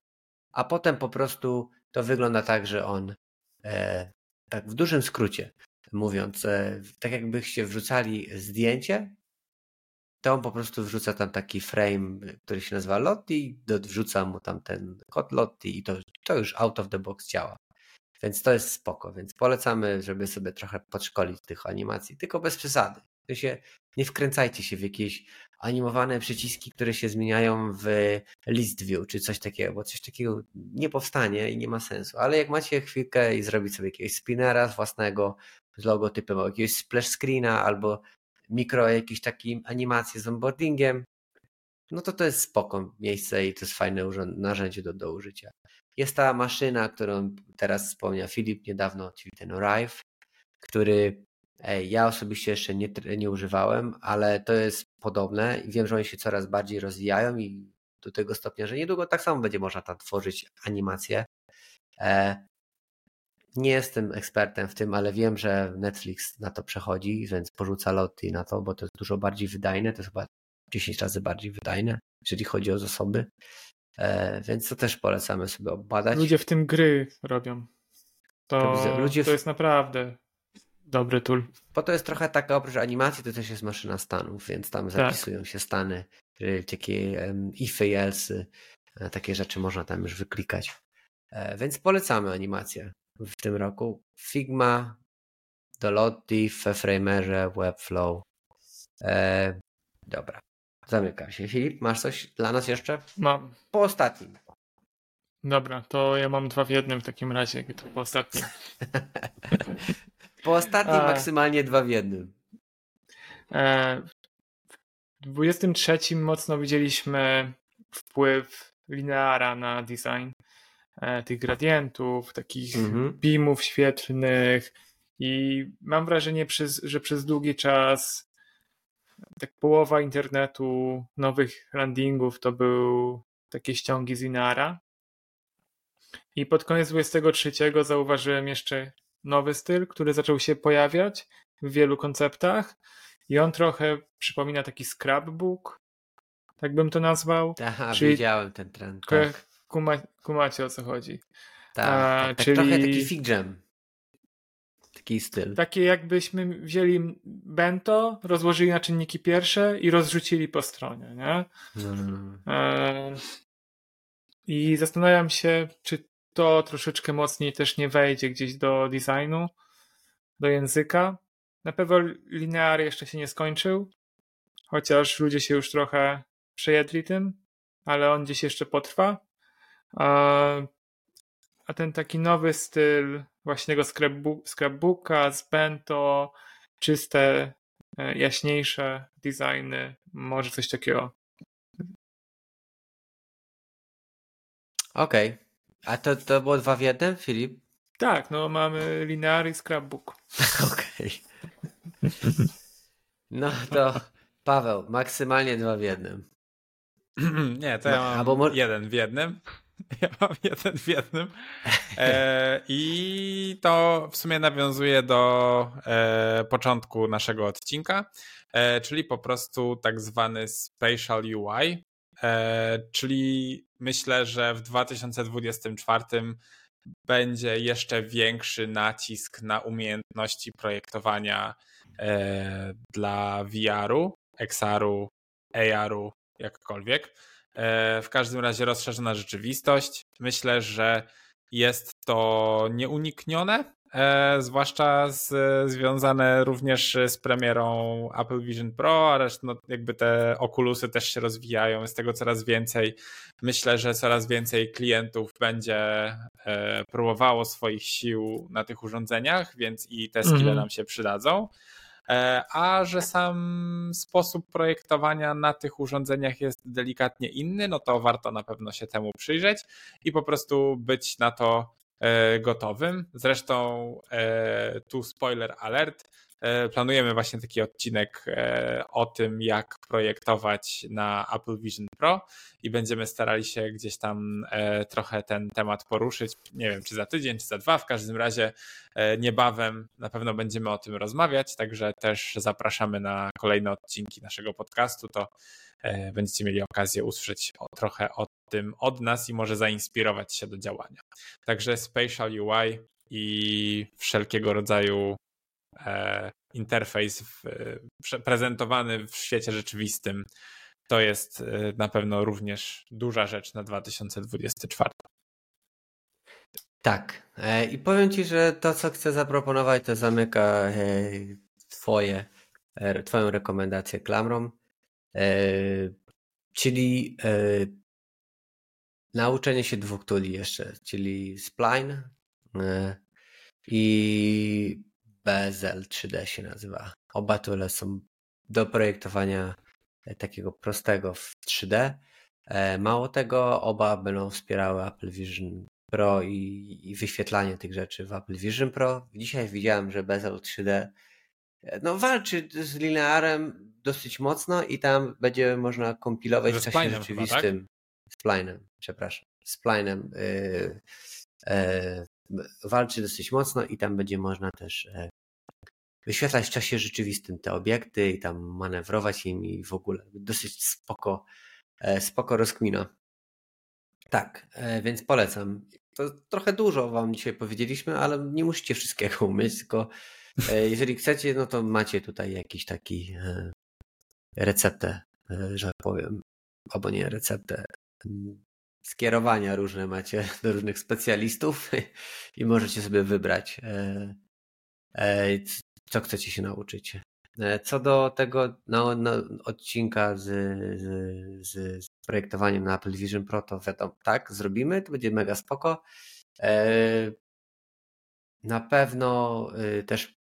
a potem po prostu to wygląda tak, że on e, tak w dużym skrócie mówiąc, e, tak jakbyście wrzucali zdjęcie, to on po prostu wrzuca tam taki frame, który się nazywa Lottie, wrzuca mu tam ten kod Lottie i to, to już out of the box działa. Więc to jest spoko, więc polecamy, żeby sobie trochę podszkolić tych animacji, tylko bez przesady. To się, nie wkręcajcie się w jakieś animowane przyciski, które się zmieniają w list view czy coś takiego, bo coś takiego nie powstanie i nie ma sensu. Ale jak macie chwilkę i zrobić sobie jakiegoś spinnera z własnego, z logotypem jakiegoś splash screena albo mikro jakieś takie animacje z onboardingiem, no to to jest spoko miejsce i to jest fajne narzędzie do, do użycia. Jest ta maszyna, którą teraz wspomniał Filip niedawno, czyli ten Arrive, który ja osobiście jeszcze nie, nie używałem, ale to jest podobne i wiem, że oni się coraz bardziej rozwijają i do tego stopnia, że niedługo tak samo będzie można tam tworzyć animacje. E, nie jestem ekspertem w tym, ale wiem, że Netflix na to przechodzi, więc porzuca loty na to, bo to jest dużo bardziej wydajne, to jest chyba 10 razy bardziej wydajne, jeżeli chodzi o zasoby. E, więc to też polecamy sobie obadać.
Ludzie w tym gry robią. To, ludzie w... to jest naprawdę dobry tool.
Bo to jest trochę taka, oprócz animacji, to też jest maszyna stanów, więc tam tak. zapisują tak. się stany, takie um, ify, else, takie rzeczy można tam już wyklikać. E, więc polecamy animację w tym roku. Figma, Dolotti, w Framerze, Webflow. E, dobra, zamykam się. Filip, masz coś dla nas jeszcze?
Mam.
Po ostatnim.
Dobra, to ja mam dwa w jednym w takim razie, to po ostatnim.
po ostatnim A... maksymalnie dwa w jednym.
E, w 23 mocno widzieliśmy wpływ lineara na design tych gradientów, takich mhm. beamów świetlnych i mam wrażenie, że przez długi czas tak połowa internetu nowych landingów to był takie ściągi z lineara. I pod koniec 23 zauważyłem jeszcze nowy styl, który zaczął się pojawiać w wielu konceptach i on trochę przypomina taki scrapbook, tak bym to nazwał.
Aha, czyli widziałem ten trend. Tak.
Kuma, kumacie o co chodzi.
Tak, A, tak, tak czyli... trochę taki fig jam. Taki styl.
Takie jakbyśmy wzięli bento, rozłożyli na czynniki pierwsze i rozrzucili po stronie, nie? E... I zastanawiam się, czy to troszeczkę mocniej też nie wejdzie gdzieś do designu, do języka. Na pewno linear jeszcze się nie skończył, chociaż ludzie się już trochę przejedli tym, ale on gdzieś jeszcze potrwa. A ten taki nowy styl właśnie tego scrapbooka z bento, czyste, e, jaśniejsze designy, może coś takiego.
Okej. Okay. A to, to było dwa w jednym, Filip?
Tak, no mamy linear i scrapbook.
Okej. No to Paweł, maksymalnie dwa w jednym.
Nie, to ja mam Albo jeden w jednym. Ja mam jeden w jednym. E, I to w sumie nawiązuje do e, początku naszego odcinka, e, czyli po prostu tak zwany spatial UI, e, czyli myślę, że w 2024 będzie jeszcze większy nacisk na umiejętności projektowania e, dla VR-u, XR-u, AR-u, jakkolwiek. E, w każdym razie rozszerzona rzeczywistość. Myślę, że jest to nieuniknione, e, zwłaszcza z, związane również z premierą Apple Vision Pro, a resztą no, jakby te okulusy też się rozwijają, jest tego coraz więcej. Myślę, że coraz więcej klientów będzie e, próbowało swoich sił na tych urządzeniach, więc i te skille mm -hmm. nam się przydadzą. E, a że sam sposób projektowania na tych urządzeniach jest delikatnie inny, no to warto na pewno się temu przyjrzeć i po prostu być na to e, gotowym. Zresztą e, tu spoiler alert, planujemy właśnie taki odcinek e, o tym, jak projektować na Apple Vision Pro i będziemy starali się gdzieś tam e, trochę ten temat poruszyć. Nie wiem, czy za tydzień, czy za dwa. W każdym razie niebawem na pewno będziemy o tym rozmawiać, także też zapraszamy na kolejne odcinki naszego podcastu. To będziecie mieli okazję usłyszeć trochę o tym od nas i może zainspirować się do działania. Także Spatial UI i wszelkiego rodzaju E, interfejs prezentowany w świecie rzeczywistym, to jest e, na pewno również duża rzecz na 2024.
Tak. E, I powiem Ci, że to, co chcę zaproponować, to zamyka twoje, Twoją rekomendację klamrą. Czyli nauczenie się dwóch tuli jeszcze, czyli Spline i Bezel 3D się nazywa. Oba tule są do projektowania takiego prostego w 3D. Mało tego, oba będą wspierały Apple Vision Pro i, i wyświetlanie tych rzeczy w Apple Vision Pro. Dzisiaj widziałem, że Bezel 3D no, walczy z linearem dosyć mocno i tam będzie można kompilować w czasie rzeczywistym. Splinem, tak? przepraszam. Splinem yy, yy, walczy dosyć mocno i tam będzie można też yy, wyświetlać w czasie rzeczywistym te obiekty i tam manewrować nimi w ogóle. Dosyć spoko, e, spoko rozkmina. Tak, e, więc polecam. To trochę dużo wam dzisiaj powiedzieliśmy, ale nie musicie wszystkiego umieć, tylko e, jeżeli chcecie, no to macie tutaj jakiś taki receptę, że tak powiem, albo nie receptę, skierowania różne macie do różnych specjalistów i możecie sobie wybrać, co chcecie się nauczyć. E, co do tego no, no, odcinka z, z, z, projektowaniem na Apple Vision Pro, to wiadomo, tak, zrobimy, to będzie mega spoko. E, na pewno y, też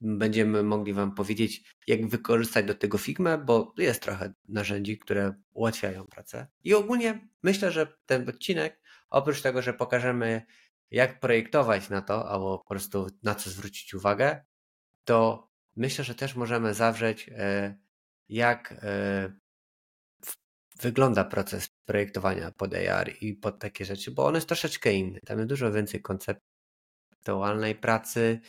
będziemy mogli Wam powiedzieć, jak wykorzystać do tego Figma, bo jest trochę narzędzi, które ułatwiają pracę. I ogólnie myślę, że ten odcinek, oprócz tego, że pokażemy, jak projektować na to, albo po prostu na co zwrócić uwagę, to myślę, że też możemy zawrzeć, e, jak e, wygląda proces projektowania pod AR i pod takie rzeczy, bo on jest troszeczkę inny. Tam jest dużo więcej konceptualnej pracy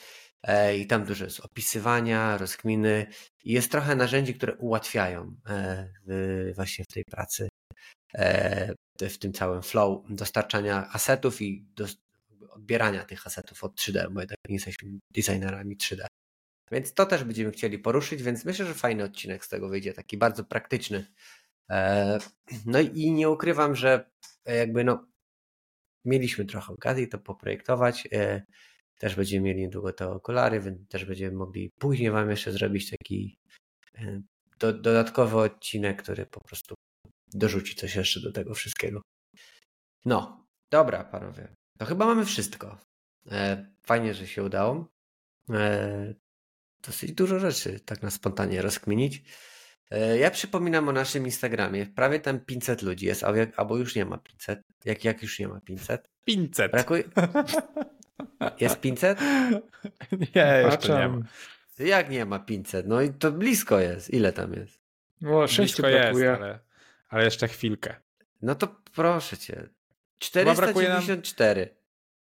i tam dużo jest opisywania, rozkminy i jest trochę narzędzi, które ułatwiają właśnie w tej pracy, w tym całym flow dostarczania asetów i odbierania tych asetów od 3D, bo jednak nie jesteśmy designerami 3D. Więc to też będziemy chcieli poruszyć, więc myślę, że fajny odcinek z tego wyjdzie, taki bardzo praktyczny. E, no i nie ukrywam, że jakby no mieliśmy trochę okazji to poprojektować. E, też będziemy mieli niedługo te okulary, więc też będziemy mogli później Wam jeszcze zrobić taki e, do, dodatkowy odcinek, który po prostu dorzuci coś jeszcze do tego wszystkiego. No, dobra, panowie. To chyba mamy wszystko. Fajnie, że się udało dosyć dużo rzeczy tak na spontanie rozkminić. E, ja przypominam o naszym Instagramie. Prawie tam 500 ludzi jest, albo już nie ma 500. Jak, jak już nie ma 500?
500.
Brakuje... Jest 500?
Nie, jeszcze nie ma.
Jak nie ma 500? No i to blisko jest. Ile tam jest?
No, 6 brakuje.
Jest, ale, ale jeszcze chwilkę.
No to proszę cię. 494.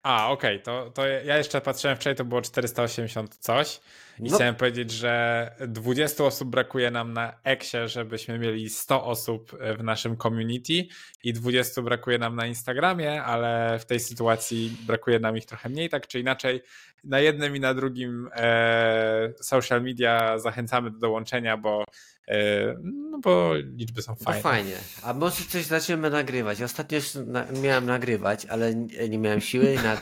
A, okej, okay. to, to ja jeszcze patrzyłem wczoraj, to było 480 coś i no. chciałem powiedzieć, że 20 osób brakuje nam na Exie, żebyśmy mieli 100 osób w naszym community i 20 brakuje nam na Instagramie, ale w tej sytuacji brakuje nam ich trochę mniej, tak czy inaczej. Na jednym i na drugim e, social media zachęcamy do dołączenia, bo E, no bo liczby są fajne.
No fajnie. A może coś zaczniemy nagrywać. Ostatnio miałem nagrywać, ale nie miałem siły na...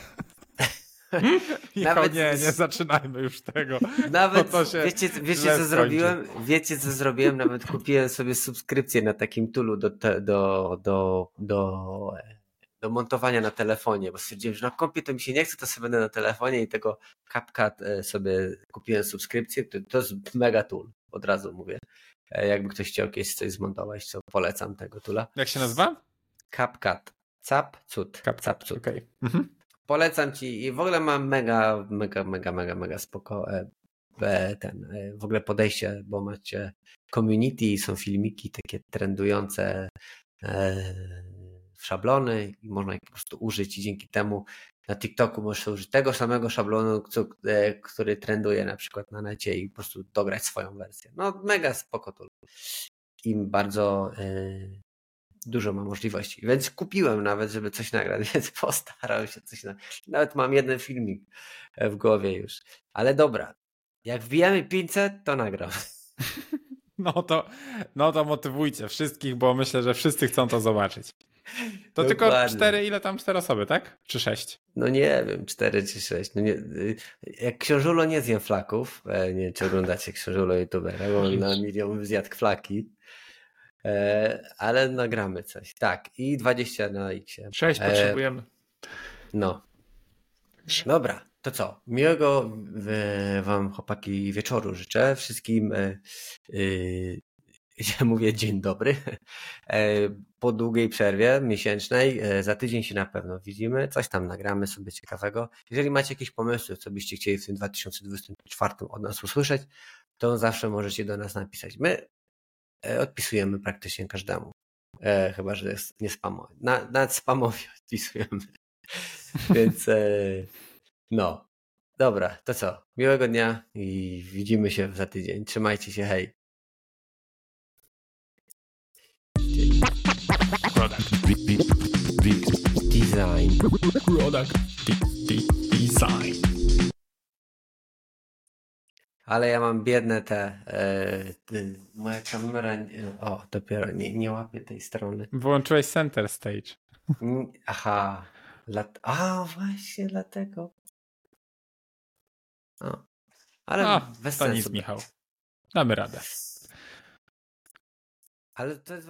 Nawet... nie, nie zaczynajmy już tego.
Nawet wiecie, wiecie co zrobiłem? Wiecie co zrobiłem? Nawet kupiłem sobie subskrypcję na takim tulu do, do, do, do, do montowania na telefonie, bo stwierdziłem, że na kompie to mi się nie chce, to sobie będę na telefonie i tego CapCut e, sobie kupiłem subskrypcję. To, to jest mega tool, od razu mówię. E, jakby ktoś chciał jakieś coś zmontować, to polecam tego tula.
Jak się nazywa?
CapCut. Cap, cud.
Cap, cud. Okay. Mhm.
Polecam ci i w ogóle mam mega, mega, mega, mega, mega spoko e, e, ten, w ogóle podejście, bo macie community, są filmiki takie trendujące w szablony i można ich po prostu użyć i dzięki temu na TikToku możesz użyć tego samego szablonu, e, który trenduje na przykład na necie i po prostu dograć swoją wersję. No mega spoko to. Im bardzo dużo ma możliwości. Więc kupiłem nawet, żeby coś nagrać, więc postarałem się coś na... Nawet mam jeden filmik w głowie już. Ale dobra, jak wbijamy 500, to nagram.
No to, no to motywujcie wszystkich, bo myślę, że wszyscy chcą to zobaczyć. To Dokładnie. tylko cztery, ile tam cztery osoby, tak? Czy sześć?
No nie wiem, cztery czy sześć. No nie, jak książulo nie zjem flaków, e, nie wiem czy oglądacie książulo youtubera, bo on na milion zjadł flaki, e, ale nagramy coś. Tak, i 20 na X.
Sześć e, potrzebujemy.
No. Dobra, to co? Miłego e, Wam, chłopaki, wieczoru życzę. Wszystkim, e, ja mówię dzień dobry. Po długiej przerwie miesięcznej, za tydzień się na pewno widzimy. Coś tam nagramy sobie ciekawego. Jeżeli macie jakieś pomysły, co byście chcieli w tym 2024 od nas usłyszeć, to zawsze możecie do nas napisać. My odpisujemy praktycznie każdemu. Chyba, że jest nie spamowy. Na, nawet spamowi odpisujemy. Więc no, dobra, to co? Miłego dnia i widzimy się za tydzień. Trzymajcie się, hej.
Product.
Design.
Product. Design.
Ale ja mam biedne te. E, moja kamera. O, dopiero nie, nie łapie tej strony.
Wyłączyłeś center stage.
Aha. Lat... A, właśnie dlatego. O. Ale
A,
bez
to
sensu.
nic, Michał. Damy radę.
Ale to jest